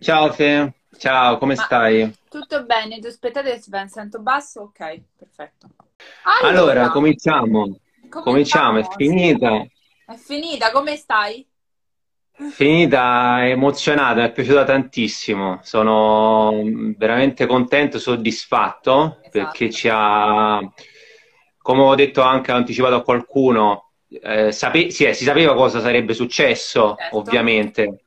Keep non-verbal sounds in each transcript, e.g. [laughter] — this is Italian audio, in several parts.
Ciao Fe, ciao, come Ma stai? tutto bene? Tu aspettate se mi sento basso? Ok, perfetto. Allora, Allora, cominciamo. Cominciamo, è cominciamo. Sì, finita. è finita. Come stai? Finita, emozionata, mi è piaciuta tantissimo. Sono veramente contento, soddisfatto perché Esatto, ci ha, come ho detto anche, ho anticipato a qualcuno, eh, sape- sì, eh, si sapeva cosa sarebbe successo, certo. ovviamente,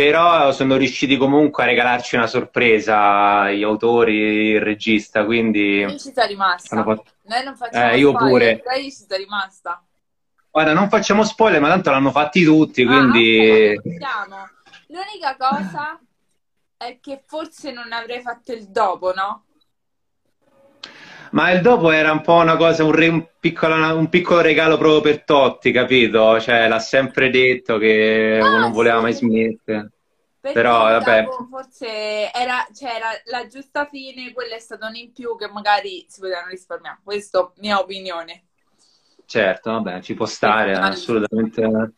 però sono riusciti comunque a regalarci una sorpresa, gli autori, il regista, quindi Io ci sono rimasta. fatto... Noi non facciamo Eh, io spoiler, pure. io ci sono rimasta. Guarda, non facciamo spoiler, ma tanto l'hanno fatti tutti, Ah, quindi... L'unica cosa è che forse non avrei fatto il dopo, no? Ma il dopo era un po' una cosa, un, re- un piccolo, un piccolo regalo proprio per Totti, capito? Cioè, l'ha sempre detto che non Ah, voleva mai sì. smettere. Perché Però, vabbè, forse era, c'era la giusta fine, quello è stato un in più che magari si potevano risparmiare. Questa è mia opinione certo, vabbè, ci può stare, personalissima. assolutamente,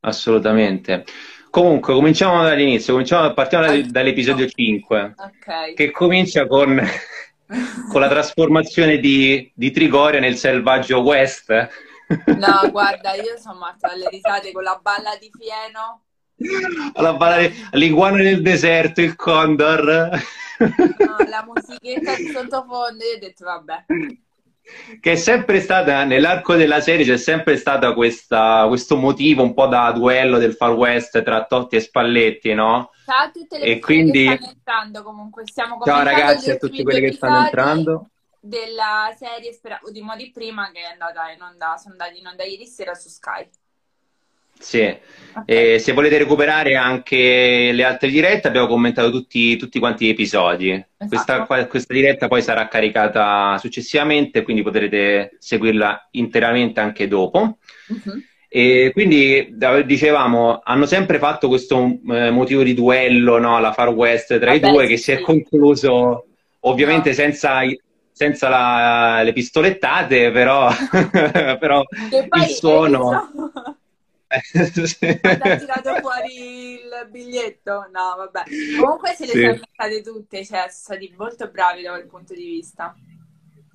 assolutamente. Comunque, cominciamo dall'inizio, cominciamo, partiamo da- dall'episodio All'inizio. 5, Ok. che comincia con, con la trasformazione di, di Trigoria nel selvaggio West. No, guarda, io sono morta dalle risate con la balla di fieno. Alla ballare, l'iguana nel deserto, il condor. No, la musichetta di sottofondo, io ho detto vabbè. Che è sempre stata, nell'arco della serie c'è sempre questa, questo motivo un po' da duello del Far West tra Totti e Spalletti, no? Ciao a tutte le E persone che quindi, stanno entrando comunque. Stiamo ciao ragazzi a tutti quelli che stanno entrando. della serie Speravo di Modi Prima che è andata in onda, sono andati in onda ieri sera su Sky. Sì, Ok, e se volete recuperare anche le altre dirette, abbiamo commentato tutti, tutti quanti gli episodi. Questa, esatto. qua- questa diretta poi sarà caricata successivamente, quindi potrete seguirla interamente anche dopo. Mhm. E quindi dicevamo, hanno sempre fatto questo eh, motivo di duello, no, la Far West tra i Vabbè, due, sì, che si è concluso ovviamente No. senza, senza la- le pistolettate, però, [laughs] però il hai suono. Sì. [laughs] [laughs] ha tirato fuori il biglietto? No, vabbè. Comunque se le sono Sì. inventate tutte, cioè sono stati molto bravi da quel punto di vista.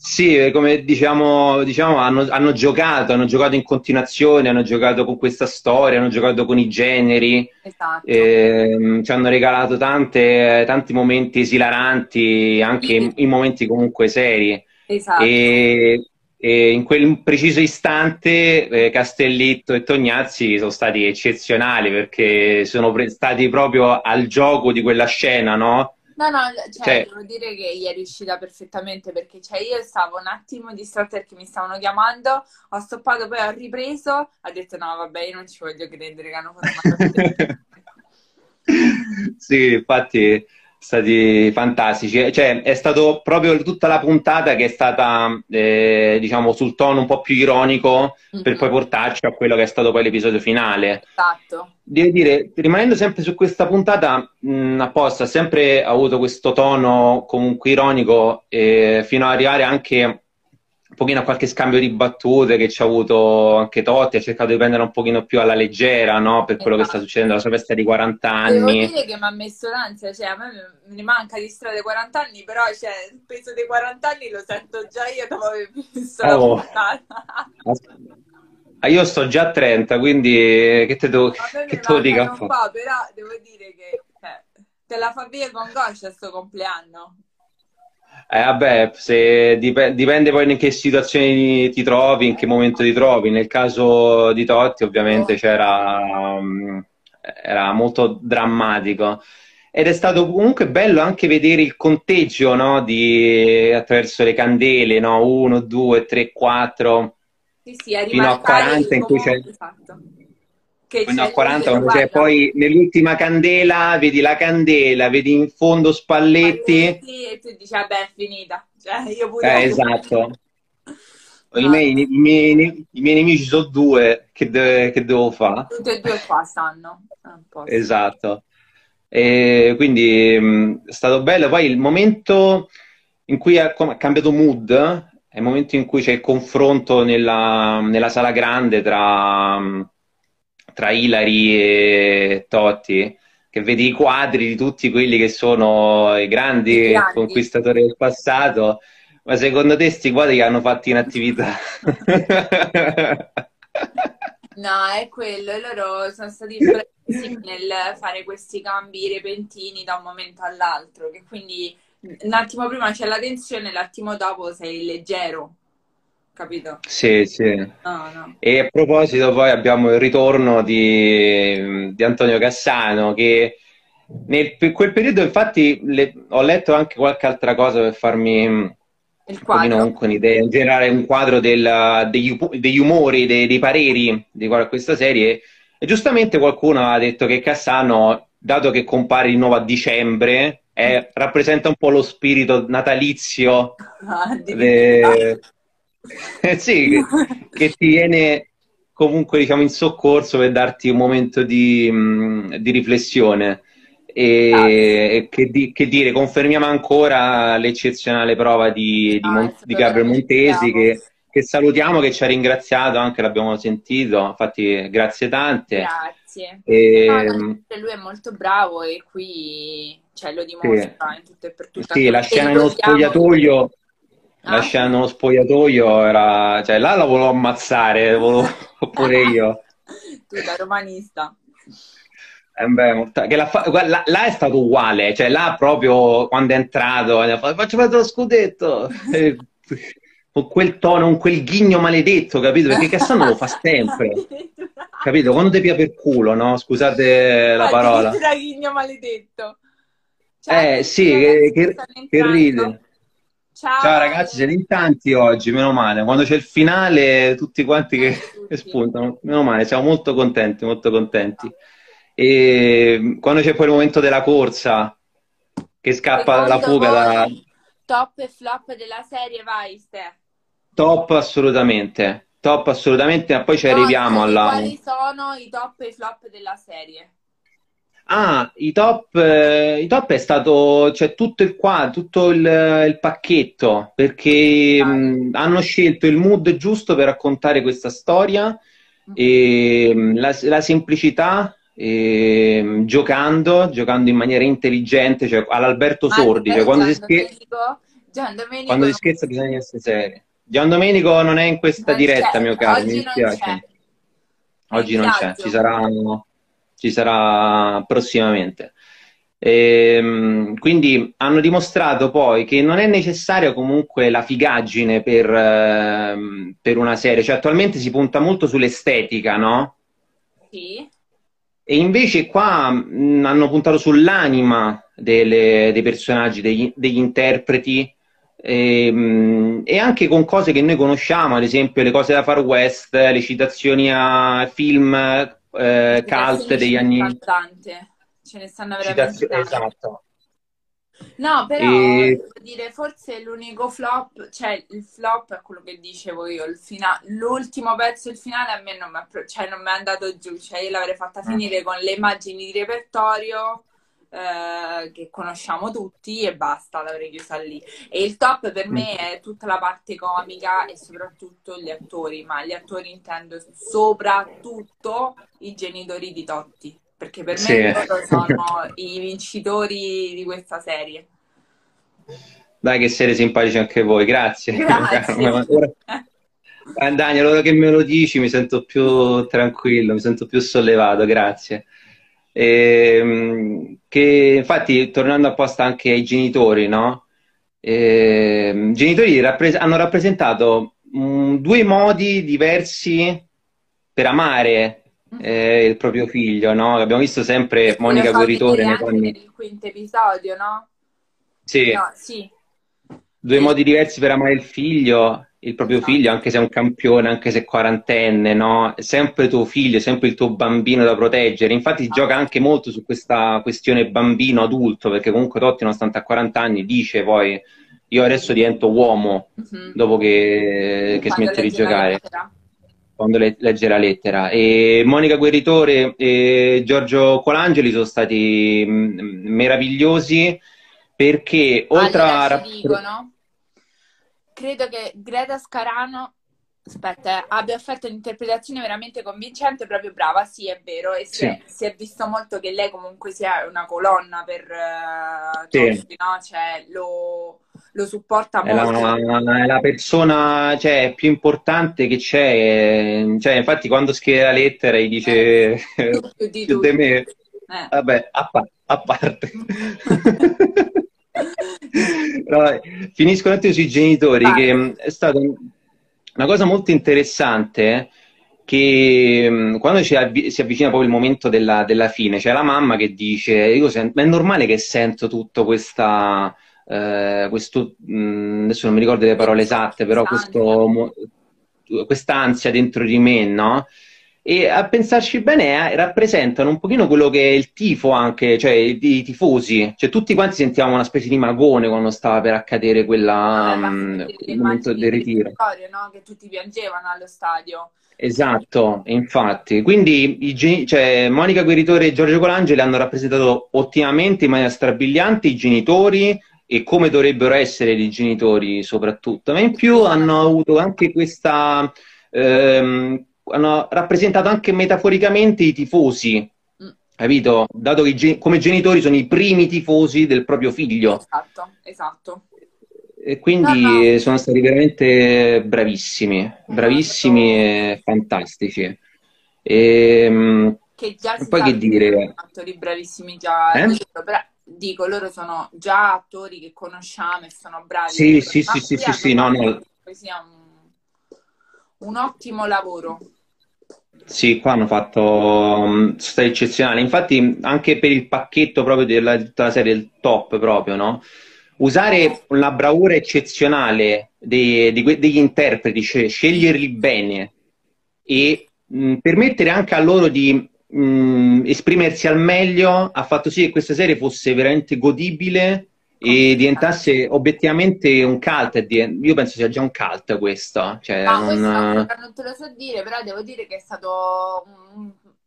Sì, come diciamo, diciamo hanno, hanno giocato, hanno giocato in continuazione, hanno giocato con questa storia, hanno giocato con i generi, Esatto. ehm, ci hanno regalato tante- tanti momenti esilaranti, anche in, in momenti comunque seri. esatto. E, e in quel preciso istante eh, Castellitto e Tognazzi sono stati eccezionali perché sono pre- stati proprio al gioco di quella scena, no? No, no, cioè, Cioè, devo dire che gli è riuscita perfettamente perché cioè, io stavo un attimo distratta perché mi stavano chiamando, ho stoppato, poi ho ripreso, ho detto no, vabbè, io non ci voglio credere che hanno fatto [laughs] una cosa Sì, infatti, stati fantastici. Cioè, è stato proprio tutta la puntata che è stata, eh, diciamo, sul tono un po' più ironico per poi portarci a quello che è stato poi l'episodio finale. Esatto. Devo dire, rimanendo sempre su questa puntata, mh, apposta, ha sempre avuto questo tono comunque ironico, eh, fino ad arrivare anche un pochino a qualche scambio di battute che ci ha avuto anche Totti, ha cercato di prendere un pochino più alla leggera, no? Per quello che sta Esatto. succedendo alla sua festa di 40 Devo anni. dire che mi ha messo l'ansia, cioè a me ne manca di strada 40 anni, però cioè, il peso dei 40 anni lo sento già io dopo aver visto la Oh, puntata. ah, io sto già a 30, quindi che te devo, che te lo dica un po'? però devo dire che cioè, te la fa via con Goscia sto compleanno. Eh, vabbè, se dip- dipende poi in che situazione ti trovi, in che momento ti trovi. Nel caso di Totti, ovviamente, Oh, c'era, um, era molto drammatico. Ed è stato comunque bello anche vedere il conteggio, no, di, attraverso le candele, no? 1, 2, 3, 4, Sì, sì, a fino a rimarcare 40, in cui c'è esatto, che c'è lui 40, che lo quando c'è guarda poi nell'ultima candela, vedi la candela, vedi in fondo Spalletti. Spalletti e tu dici, vabbè, è finita. Cioè, io pure Eh, esatto. I No, miei, i miei- i miei nemici sono due, che, de- che devo fare? tutte e due qua stanno. Sì. Esatto. E quindi mh, è stato bello. Poi il momento in cui ha cambiato mood è il momento in cui c'è il confronto nella, nella sala grande tra, mh, tra Ilari e Totti. che vedi i quadri di tutti quelli che sono i grandi, I grandi. conquistatori del passato, ma secondo te sti quadri che hanno fatto in attività? [laughs] No, è quello, e loro sono stati bravissimi nel fare questi cambi repentini da un momento all'altro, che quindi un attimo prima c'è la tensione, l'attimo dopo sei leggero, capito? Sì, sì. No, no. E a proposito, poi abbiamo il ritorno di, di Antonio Cassano, che nel, per quel periodo, infatti, le- ho letto anche qualche altra cosa per farmi un Il quadro. un'idea, in generale un quadro del- degli, degli umori, dei, dei pareri di questa serie. E giustamente qualcuno ha detto che Cassano, dato che compare di nuovo a dicembre, è- rappresenta un po' lo spirito natalizio [laughs] Ah, de- Eh sì, che, che ti viene comunque diciamo in soccorso per darti un momento di, mh, di riflessione. E, e che, di- che dire, confermiamo ancora l'eccezionale prova di, di No, Mon- di Gabriel Montesi che, che salutiamo, che ci ha ringraziato, anche l'abbiamo sentito, infatti grazie tante. Grazie. E, No, lui è molto bravo e qui cioè, lo dimostra in tutto e per tutto. sì, la scena nello ricordiamo- spogliatoio, Ah? scena nello spogliatoio era, cioè là la volevo ammazzare, volevo [laughs] pure io. Tu da romanista. Eh beh, che l'ha fa- là, là è stato uguale, cioè là proprio quando è entrato, fatto, faccio vedere lo scudetto, Eh, con quel tono, con quel ghigno maledetto, capito? Perché Cassano lo fa sempre, capito? Quando ti pia per culo, no? Scusate la parola. Addirittura ghigno maledetto. Eh sì, che, che- che ride. Ciao. Ciao ragazzi, siete in tanti oggi, meno male. Quando c'è il finale, tutti quanti che, che spuntano, meno male, siamo molto contenti, molto contenti. E quando c'è poi il momento della corsa, che scappa la fuga da Top e flop della serie, vai, Ste. top assolutamente, top assolutamente, ma poi ci No, arriviamo alla... Quali sono i top e flop della serie? Ah, i top, eh, i top è stato, cioè tutto il qua, tutto il, il pacchetto, perché mh, hanno scelto il mood giusto per raccontare questa storia, e, mh, la, la semplicità, e, giocando, giocando in maniera intelligente, cioè all'Alberto Sordi, cioè Gian quando si scherza, Domenico, Gian Domenico quando si scherza bisogna essere seri. Gian Domenico non è in questa non diretta, mio caro, mi dispiace. Oggi non c'è, ci sarà, ci sarà prossimamente. Ehm, quindi hanno dimostrato poi che non è necessaria comunque la figaggine per, ehm, per una serie, cioè attualmente si punta molto sull'estetica, no? Sì. E invece qua mh, hanno puntato sull'anima delle- dei personaggi, degli, degli interpreti, e, mh, e anche con cose che noi conosciamo, ad esempio le cose da Far West, le citazioni a film eh, cult degli anni... Tante. Ce ne stanno veramente Citazio- esatto. No, però E- devo dire, forse l'unico flop, cioè il flop è quello che dicevo io, il fina- l'ultimo pezzo, il finale a me non mi è, cioè, non mi è andato giù, cioè io l'avrei fatta finire con le immagini di repertorio eh, che conosciamo tutti e basta, l'avrei chiusa lì. E il top per me è tutta la parte comica e soprattutto gli attori, ma gli attori intendo soprattutto i genitori di Totti, perché per me Sì. loro [laughs] sono i vincitori di questa serie. Dai, che siete simpatici anche voi, grazie. Grazie. [laughs] Daniel, ora che me lo dici mi sento più tranquillo, mi sento più sollevato, grazie. Ehm, che infatti, tornando apposta anche ai genitori, no? Ehm, I genitori rappres- hanno rappresentato mh, due modi diversi per amare eh, il proprio figlio, no? Abbiamo visto sempre Monica Guerritore nei anche nel quinto episodio, no? Sì. No, sì. due modi diversi per amare il figlio, il proprio Esatto. figlio, anche se è un campione, anche se è quarantenne, no? È sempre tuo figlio, sempre il tuo bambino da proteggere. Infatti Ah. gioca anche molto su questa questione bambino-adulto, perché comunque Totti, nonostante a 40 anni, dice poi io adesso divento uomo Mhm. dopo che, che smette di giocare, quando le- legge la lettera. E Monica Guerritore e Giorgio Colangeli sono stati mm, meravigliosi perché oltre a rapp- dicono, credo che Greta Scarano Aspetta, eh, abbia fatto un'interpretazione veramente convincente, proprio brava, sì, è vero, e si, è, si è visto molto che lei comunque sia una colonna per uh, Sì. Totti, no? Cioè, lo, lo supporta È la, molto. è la persona, cioè, più importante che c'è. Cioè, infatti, quando scrive la lettera gli dice più di più di me. Eh. Vabbè, a, pa- a parte. [laughs] [laughs] No, finisco un attimo sui genitori, Vai. che mh, è stata un- una cosa molto interessante che mh, quando avvi- si avvicina poi il momento della, della fine, c'è la mamma che dice, io sen- ma è normale che sento tutto questa, eh, questo, mh, adesso non mi ricordo le parole esatte, però questo, mo- quest'ansia dentro di me, no? E a pensarci bene, eh, rappresentano un pochino quello che è il tifo anche, cioè i, i tifosi. Cioè tutti quanti sentivamo una specie di magone quando stava per accadere quella, Aveva mm, fatto delle quel momento del ritiro. vittorio, no? Che tutti piangevano allo stadio. Esatto, infatti. Quindi i cioè, Monica Gueritore e Giorgio Colangeli hanno rappresentato ottimamente in maniera strabiliante i genitori e come dovrebbero essere i genitori soprattutto, ma in più hanno avuto anche questa... ehm, hanno rappresentato anche metaforicamente i tifosi, Mm. capito? Dato che come genitori sono i primi tifosi del proprio figlio. Esatto, esatto. E quindi No, no. sono stati veramente bravissimi, bravissimi e fantastici. E, Che già si poi che dire? attori bravissimi già. Eh? però dico, loro sono già attori che conosciamo e sono bravi. Sì, sì, sì, sì, sì, sì, no, no. un, un ottimo lavoro. Sì, qua hanno fatto um, sono stati eccezionali. Infatti, anche per il pacchetto proprio della, tutta la serie, il top proprio, no? Usare una bravura eccezionale dei- que- degli interpreti, cioè sceglierli bene e mh, permettere anche a loro di mh, esprimersi al meglio ha fatto sì che questa serie fosse veramente godibile e diventasse obiettivamente un cult. Io penso sia già un cult questo, cioè No, questo non... ancora non te lo so dire, però devo dire che è stato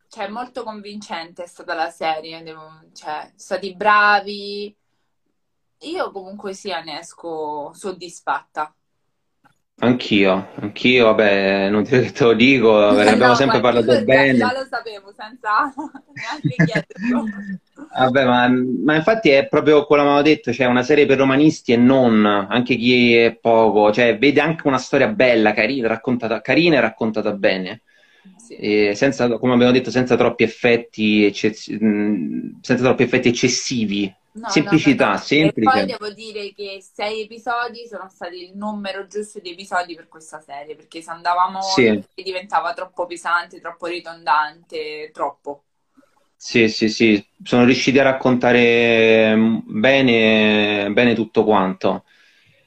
cioè, molto convincente è stata la serie, devo- cioè, stati bravi. Io comunque sia ne esco soddisfatta. Anch'io, anch'io, vabbè, non te, te lo dico, ne abbiamo No, sempre parlato io [laughs] bene. già lo sapevo senza [laughs] neanche chiederlo. Vabbè, ma, ma infatti è proprio quello che avevo detto, cioè una serie per romanisti e non, anche chi è poco, cioè vede anche una storia bella, carina, raccontata, carina e raccontata bene, Sì. senza, come abbiamo detto, senza troppi effetti, senza troppi effetti eccessivi. No, Semplicità, no, semplice. E poi devo dire che sei episodi sono stati il numero giusto di episodi per questa serie, perché se andavamo Sì. oltre diventava troppo pesante, troppo ridondante, troppo. Sì, sì, sì, sono riusciti a raccontare mm, bene, bene tutto quanto.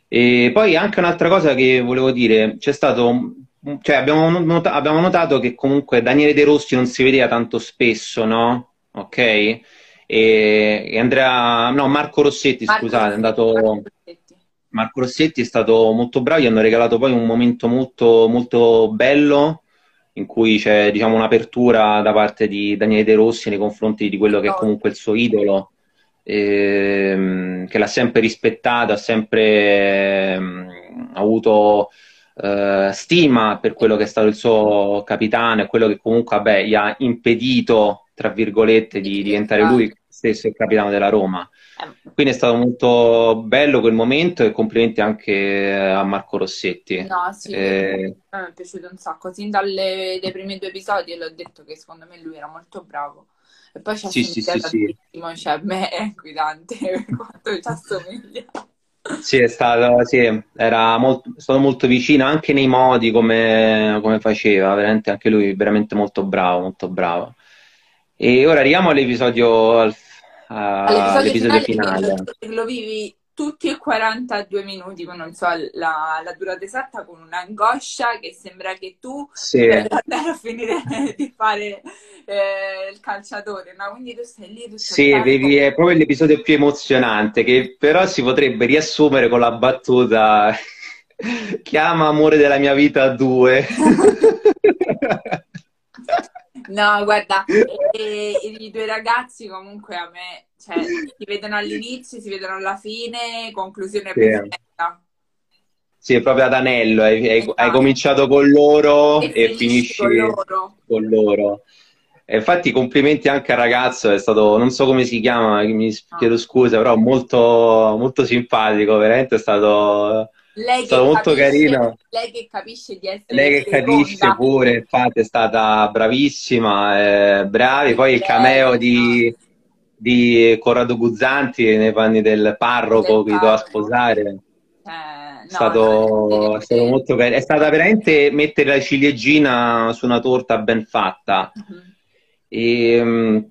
E poi anche un'altra cosa che volevo dire, c'è stato, un- cioè abbiamo, not- abbiamo notato che comunque Daniele De Rossi non si vedeva tanto spesso, no? Ok? E, e Andrea, no, Marco Rossetti, Marco scusate, è andato... Marco Rossetti. Marco Rossetti è stato molto bravo, gli hanno regalato poi un momento molto, molto bello in cui c'è diciamo, un'apertura da parte di Daniele De Rossi nei confronti di quello che è comunque il suo idolo, ehm, che l'ha sempre rispettato, ha sempre ehm, avuto eh, stima per quello che è stato il suo capitano e quello che comunque vabbè, gli ha impedito, tra virgolette, di diventare lui stesso il capitano della Roma. Eh, Quindi è stato molto bello quel momento e complimenti anche a Marco Rossetti. no, sì, Eh, me è piaciuto un sacco. Sin dalle, dai primi due episodi l'ho detto che secondo me lui era molto bravo. E poi ci Sì, sì, sì, sì. cioè a me è inquietante [laughs] quanto ci assomiglia. Sì, è stato, sì, era molto, stato molto vicino anche nei modi come, come faceva, veramente anche lui veramente molto bravo, molto bravo. E ora arriviamo all'episodio, al- a- All'episodio all'episodio finale, finale. che lo, vivi tutti e 42 minuti, ma non so la, la durata esatta, con un'angoscia che sembra che tu Sì, per andare a finire [laughs] di fare eh, il calciatore, no? Quindi tu stai lì tutto sì, devi- è proprio l'episodio più emozionante che però si potrebbe riassumere con la battuta [laughs] Chiama amore della mia vita 2. [laughs] No, guarda, e- e i due ragazzi comunque a me, cioè, si vedono all'inizio, si vedono alla fine, conclusione Sì. perfetta. sì, proprio ad anello, hai, hai, esatto. hai cominciato con loro e, e finisci con loro. Con loro. E infatti complimenti anche al ragazzo, è stato, non so come si chiama, mi ah. chiedo scusa, però molto, molto simpatico, veramente è stato, lei è stato molto capisce, carino. Lei che capisce di essere Lei che capisce pure, infatti è stata bravissima, eh, bravi, poi il cameo di, di Corrado Guzzanti nei panni del parroco del che do a sposare. Eh, no, è, stato, è stato molto carino. È stata veramente mettere la ciliegina su una torta ben fatta. Uh-huh. E, ehm,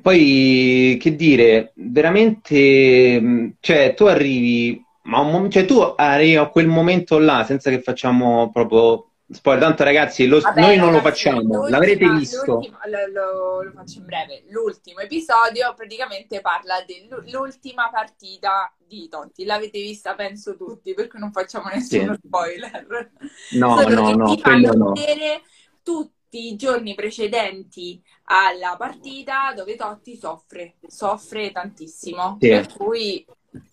poi, che dire, veramente, cioè, tu arrivi, ma un, cioè, tu arrivi a quel momento là, senza che facciamo proprio Poi, tanto ragazzi, lo, Vabbè, noi non ragazzi, lo facciamo, l'avrete visto. Lo, lo, faccio in breve. L'ultimo episodio praticamente parla dell'ultima partita di Totti. L'avete vista, penso tutti, perché non facciamo nessuno sì. spoiler. No, Solo no, no, quello no. vedere tutti i giorni precedenti alla partita dove Totti soffre, soffre tantissimo, sì. per cui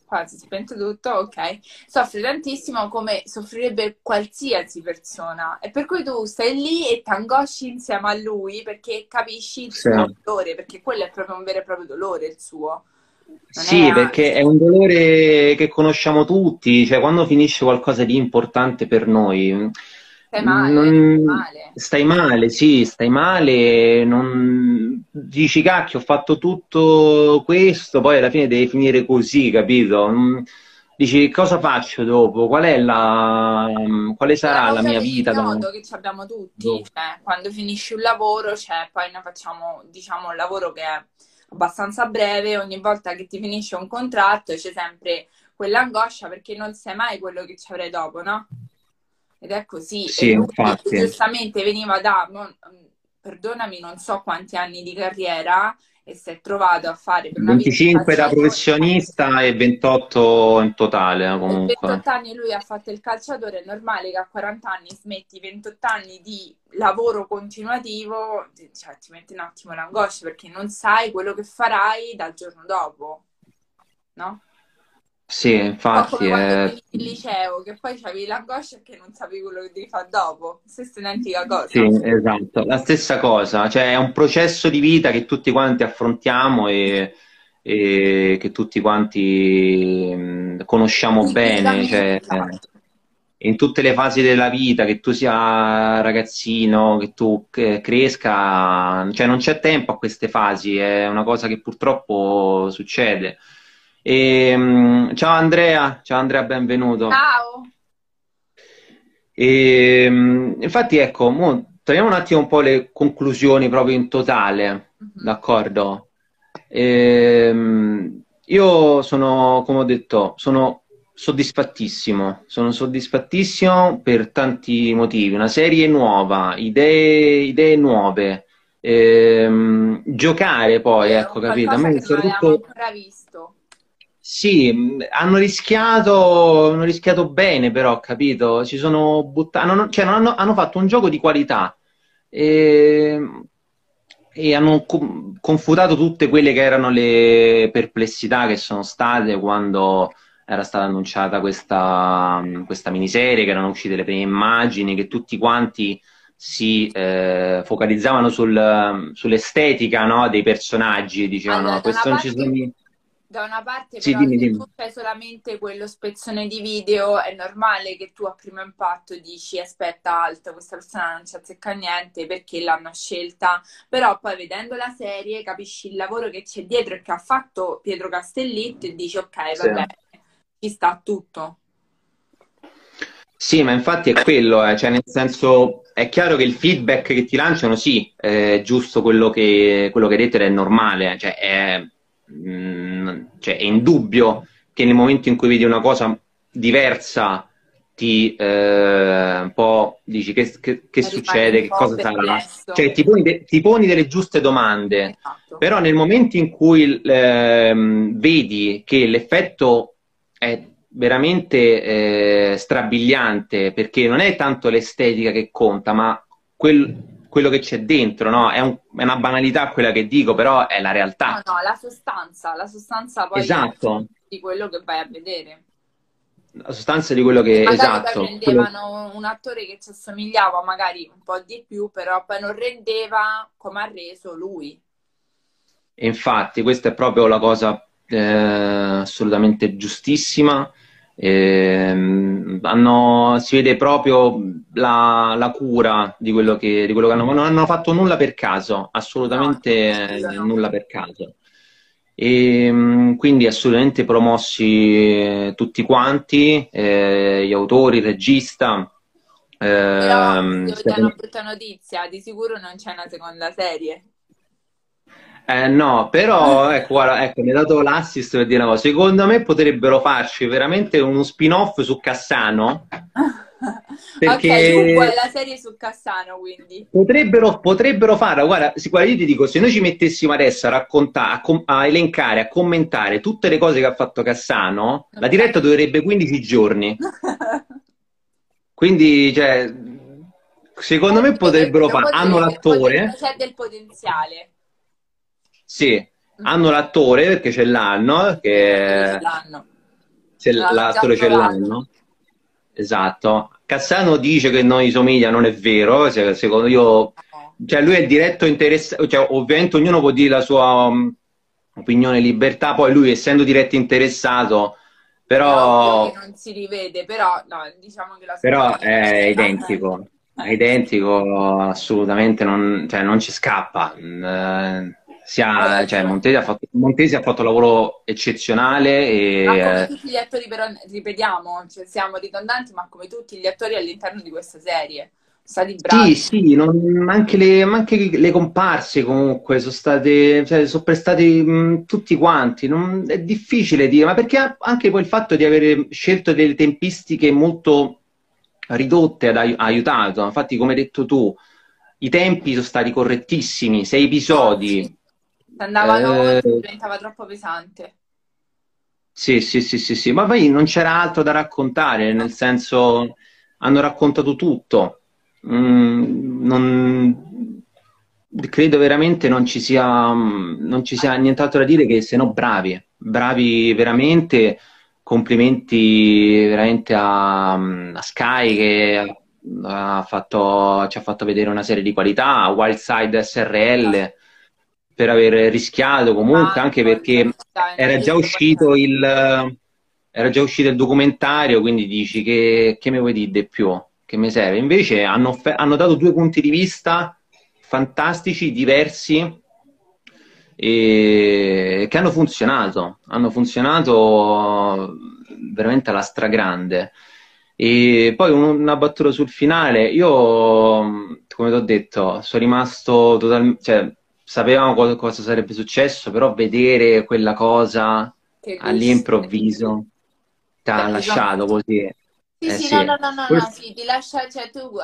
quasi spento tutto, ok, soffre tantissimo come soffrirebbe qualsiasi persona e per cui tu stai lì e ti angosci insieme a lui perché capisci il sì. suo dolore, perché quello è proprio un vero e proprio dolore il suo. Non sì, è perché è un dolore che conosciamo tutti, cioè quando finisce qualcosa di importante per noi, Stai male, non... male. Stai male, sì, stai male, non... dici cacchio, ho fatto tutto questo, poi alla fine devi finire così, capito? Dici cosa faccio dopo? Qual è la... quale sarà la mia vita? Il modo che abbiamo tutti, no. cioè, quando finisci un lavoro, cioè, poi noi facciamo diciamo un lavoro che è abbastanza breve, ogni volta che ti finisce un contratto c'è sempre quell'angoscia perché non sai mai quello che ci avrai dopo, no? Ed è così. Sì, infatti. Giustamente veniva da, perdonami, non so quanti anni di carriera e si è trovato a fare per 25 da professionista e 28 in totale comunque. Per 28 anni lui ha fatto il calciatore, è normale che a 40 anni smetti 28 anni di lavoro continuativo, cioè ti metti un attimo l'angoscia perché non sai quello che farai dal giorno dopo, no? Sì, infatti. Come quando è... il liceo, che poi avevi l'angoscia che non sapevi quello che devi fare dopo. Stessa identica cosa. Sì, esatto. La stessa cosa. Cioè, è un processo di vita che tutti quanti affrontiamo e, e che tutti quanti conosciamo sì, bene. Cioè, in tutte le fasi della vita, che tu sia ragazzino, che tu cresca, cioè non c'è tempo a queste fasi, è una cosa che purtroppo succede. E, um, ciao Andrea, ciao Andrea, benvenuto. Ciao. E, um, infatti, ecco, mo, togliamo un attimo un po' le conclusioni proprio in totale, mm-hmm. d'accordo? E, um, io sono, come ho detto, sono soddisfattissimo, sono soddisfattissimo per tanti motivi. Una serie nuova, idee, idee nuove. Ehm, giocare poi, ecco, capito? A me soprattutto... ancora visto. Sì, hanno rischiato, hanno rischiato bene, però, capito? Ci sono buttati, hanno, cioè, hanno, hanno, fatto un gioco di qualità e, e hanno co- confutato tutte quelle che erano le perplessità che sono state quando era stata annunciata questa, questa miniserie, che erano uscite le prime immagini, che tutti quanti si eh, focalizzavano sul, sull'estetica no, dei personaggi, dicevano allora, questo non ci sono da una parte, sì, però, dimmi, se dimmi. tu fai solamente quello spezzone di video, è normale che tu a primo impatto dici aspetta, alto, questa persona non ci azzecca niente perché l'hanno scelta. Però poi vedendo la serie capisci il lavoro che c'è dietro e che ha fatto Pietro Castellitto e dici ok, va bene, ci sta tutto. Sì, ma infatti è quello, eh. cioè nel senso è chiaro che il feedback che ti lanciano, sì, è giusto quello che, quello che hai detto ed è normale, cioè è mh, mm, cioè è indubbio che nel momento in cui vedi una cosa diversa ti eh, un po' dici che, che, che succede, che cosa sarà, cioè ti poni, de- ti poni, delle giuste domande, esatto. però nel momento in cui eh, vedi che l'effetto è veramente eh, strabiliante, perché non è tanto l'estetica che conta, ma quel, quello che c'è dentro, no? È, un, è, una banalità quella che dico, però è la realtà. No, no, la sostanza, la sostanza poi esatto. di quello che vai a vedere. la sostanza di quello che... Magari esatto. prendevano un attore che ci assomigliava magari un po' di più, però poi non rendeva come ha reso lui. E infatti, questa è proprio la cosa eh, assolutamente giustissima. Eh, hanno, si vede proprio la, la cura di quello, che, di quello, che, hanno Non hanno fatto nulla per caso, assolutamente no, no. nulla per caso. E quindi assolutamente promossi eh, tutti quanti, eh, gli autori, il regista. Però, ehm, dare una brutta notizia, di sicuro non c'è una seconda serie. Eh, no, però ecco, guarda, ecco, mi hai dato l'assist per dire una cosa. Secondo me potrebbero farci veramente uno spin-off su Cassano. [laughs] Perché ok, tu la serie su Cassano, quindi. Potrebbero, potrebbero farla. Guarda, guarda, io ti dico, se noi ci mettessimo adesso a raccontare, a, com- a elencare, a commentare tutte le cose che ha fatto Cassano, okay. la diretta durerebbe 15 giorni. [laughs] quindi, cioè, secondo me potrebbero fare. Hanno l'attore. C'è del potenziale. Sì, mm. hanno l'attore perché c'è l'anno, che l'anno. C'è l'attore c'è l'anno. Esatto. Cassano dice che non gli somiglia, non è vero, secondo io, cioè lui è il diretto interessato, cioè ovviamente ognuno può dire la sua um, opinione libertà, poi lui essendo diretto interessato, però... non si rivede, però no, diciamo che la sua Però è identico, è identico, assolutamente, non, cioè, non ci scappa. Eh, sia, cioè, Montesi, ha fatto, Montesi ha fatto un lavoro eccezionale. E, ma come tutti gli attori, però, ripetiamo, cioè, siamo ridondanti, ma come tutti gli attori all'interno di questa serie. Stati bravi. Sì, sì, non, anche, le, anche, le, comparse comunque sono state, cioè, sono prestati mh, tutti quanti. Non, è difficile dire, ma perché anche poi il fatto di aver scelto delle tempistiche molto ridotte ha aiutato. Infatti, come hai detto tu, i tempi sono stati correttissimi, sei episodi. Andavano eh... diventava troppo pesante. Sì, sì, sì, sì, sì, ma poi non c'era altro da raccontare, nel senso hanno raccontato tutto. Mm, non, credo veramente non ci, sia, non ci sia nient'altro da dire che se no bravi, bravi veramente. Complimenti veramente a, a Sky che ha fatto, ci ha fatto vedere una serie di qualità, a Wildside SRL per aver rischiato comunque, ah, anche perché era già uscito il, era già uscito il documentario, quindi dici che, che mi vuoi dire di più? Che mi serve? Invece hanno, hanno dato due punti di vista fantastici, diversi, e che hanno funzionato, hanno funzionato veramente alla stragrande. E poi una battuta sul finale, io, come ti ho detto, sono rimasto totalmente, cioè, sapevamo cosa, cosa sarebbe successo, però vedere quella cosa all'improvviso ti ha lasciato così. Sì, eh, sì, sì, no, no, no, no, no, sì, ti lascia, cioè tu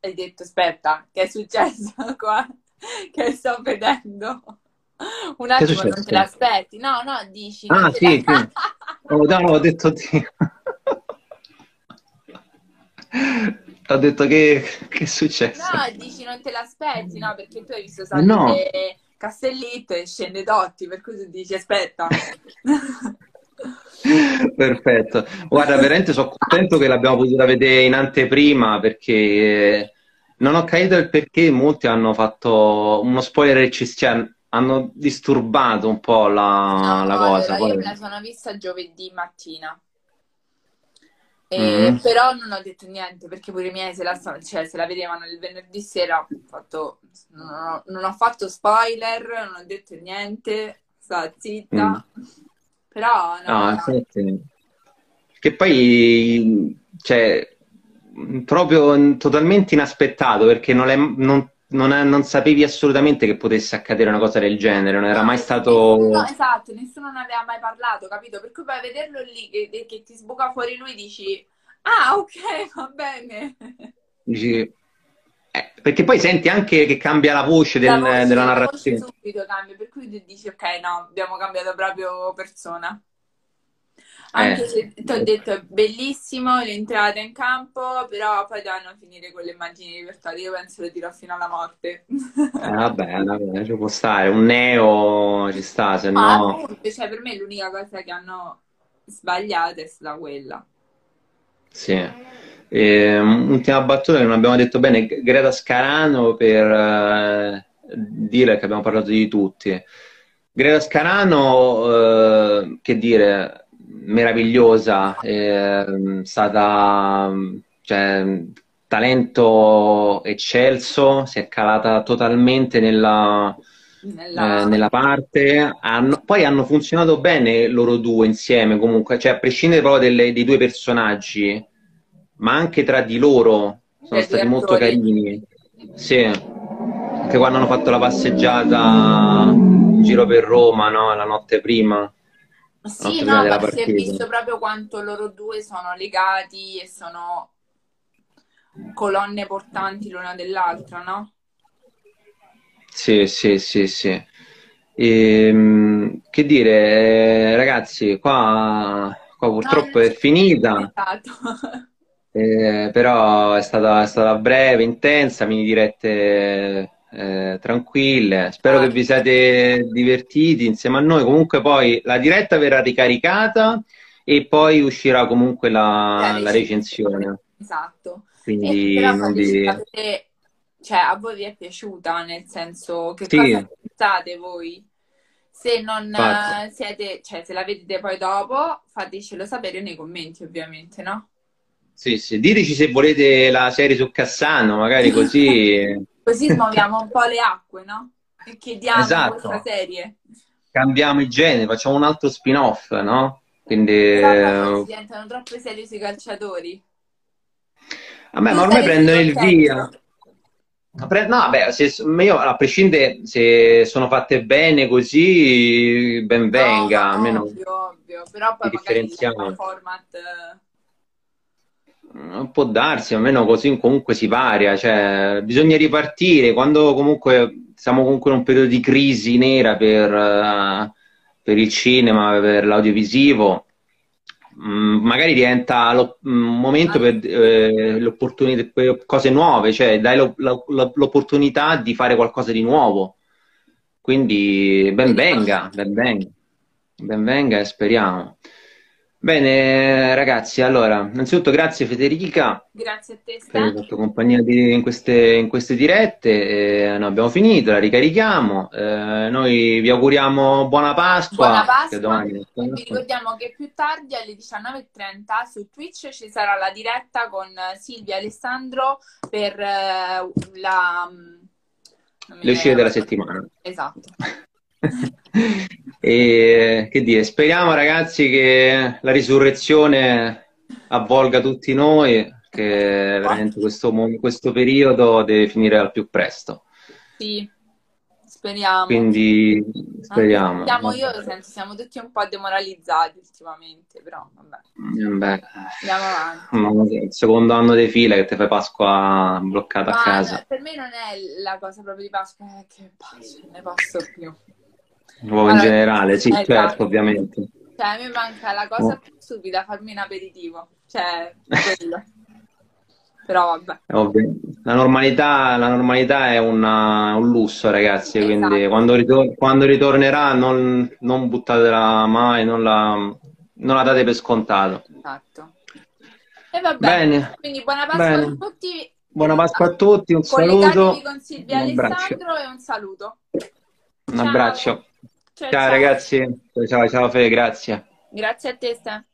hai detto, aspetta, che è successo [laughs] qua? Che sto vedendo? Un attimo, non te l'aspetti? No, no, dici... Ah, sì, la... sì. Oh, no, no, ho detto [laughs] [laughs] sì. Ho detto che, che è successo? No, dici non te l'aspetti, no? Perché tu hai visto salire no. Castellitto e scende Dotti, per cui tu dici aspetta. [laughs] Perfetto. Guarda, veramente sono contento che l'abbiamo potuta vedere in anteprima perché non ho capito il perché molti hanno fatto uno spoiler cioè, hanno disturbato un po' la, no, la cosa. Allora, Poi... Io me la sono vista giovedì mattina. E, mm. Però non ho detto niente perché pure i miei se la, cioè, se la vedevano il venerdì sera. Ho fatto, non, ho, non, ho, fatto spoiler, non ho detto niente, sta zitta. Mm. Però no, no sì. Che poi, cioè, proprio totalmente inaspettato perché non, è, non non, è, non, sapevi assolutamente che potesse accadere una cosa del genere, non era mai stato... No, esatto, nessuno ne aveva mai parlato, capito? Per cui poi vederlo lì, che, che ti sbuca fuori lui, dici, ah, ok, [laughs] va bene. Dici, eh, perché poi senti anche che cambia la voce, del, la voce della narrazione. La voce subito cambia, per cui dici, ok, no, abbiamo cambiato proprio persona. Anche eh. se ti ho detto è bellissimo l'entrata in campo, però poi devono finire con le immagini riportate. Io penso lo dirò fino alla morte. Eh, vabbè, vabbè, ci può stare. Un neo ci sta, se no. Appunto, cioè, per me l'unica cosa che hanno sbagliato è stata quella. Sì. E, ultima battuta che non abbiamo detto bene, Greta Scarano per eh, dire che abbiamo parlato di tutti. Greta Scarano, eh, che dire, meravigliosa, è stata cioè, talento eccelso, si è calata totalmente nella, nella... Eh, nella parte. Hanno, poi hanno funzionato bene loro due insieme, comunque, cioè a prescindere proprio delle, dei due personaggi, ma anche tra di loro sono stati molto carini. Sì, anche quando hanno fatto la passeggiata in giro per Roma, no? La notte prima. Sì, no, ma si è visto proprio quanto loro due sono legati e sono colonne portanti l'una dell'altra, no? Sì, sì, sì, sì. E, ehm, che dire, ragazzi, qua, qua purtroppo no, è finita. Eh, però è stata, è stata, breve, intensa, mini dirette eh, tranquille. Spero ah, che vi siate divertiti insieme a noi. Comunque poi la diretta verrà ricaricata e poi uscirà comunque la, la, la recensione. Esatto. Quindi non vi... Sapete, cioè, a voi vi è piaciuta, nel senso che sì. cosa pensate voi? Se non Fatto. siete, cioè se la vedete poi dopo, fatecelo sapere nei commenti, ovviamente, no? Sì, sì, diteci se volete la serie su Cassano, magari [laughs] così... così [laughs] smuoviamo un po' le acque, no? E chiediamo esatto. questa serie. Cambiamo il genere, facciamo un altro spin-off, no? Quindi... Però diventano troppe serie sui calciatori. Vabbè, ma ormai prendono il via. No, vabbè, se, io a prescindere se sono fatte bene così, ben venga. No, no, almeno ovvio, ovvio. Però poi differenziamo. format... Può darsi, almeno così comunque si varia, cioè, bisogna ripartire quando comunque siamo comunque in un periodo di crisi nera per, uh, per il cinema, per l'audiovisivo Mm, magari diventa lo, un mm, momento per eh, l'opportunità, per cose nuove, cioè dai lo, lo, l'opportunità di fare qualcosa di nuovo. Quindi ben venga, ben venga, ben venga e speriamo. Bene, ragazzi, allora, innanzitutto grazie Federica. Grazie a te, Per aver fatto compagnia di, in, queste, in, queste, dirette. Eh, noi abbiamo finito, la ricarichiamo. Eh, noi vi auguriamo buona Pasqua. Buona Pasqua. Domani... Vi ricordiamo che più tardi alle 19.30 su Twitch ci sarà la diretta con Silvia e Alessandro per eh, la... Le uscite della settimana. Esatto. [laughs] e che dire, speriamo ragazzi che la risurrezione avvolga tutti noi, che veramente questo, questo periodo deve finire al più presto. Sì, speriamo. Quindi speriamo. Siamo, io sento, siamo tutti un po' demoralizzati ultimamente, però vabbè. Beh, Andiamo avanti. Il secondo anno di fila che ti fai Pasqua bloccata Ma a casa. Per me non è la cosa proprio di Pasqua, è che pace, ne posso più. Nuovo in generale, sì, esatto. certo, ovviamente. Cioè, a me manca la cosa oh. più stupida, farmi un aperitivo. Cioè, quello. [laughs] Però vabbè. Ovvio. La normalità, la normalità è una, un lusso, ragazzi, esatto. quindi quando, ritor- quando ritornerà non, non, buttatela mai, non la, non la date per scontato. Esatto. E va bene. Quindi buona Pasqua bene. a tutti. Buona Pasqua a tutti, un saluto. con Silvia un Alessandro e un saluto. Un abbraccio. Ciao, ciao, ciao ragazzi. Ciao, ciao Fede, grazie. Grazie a te, Stan.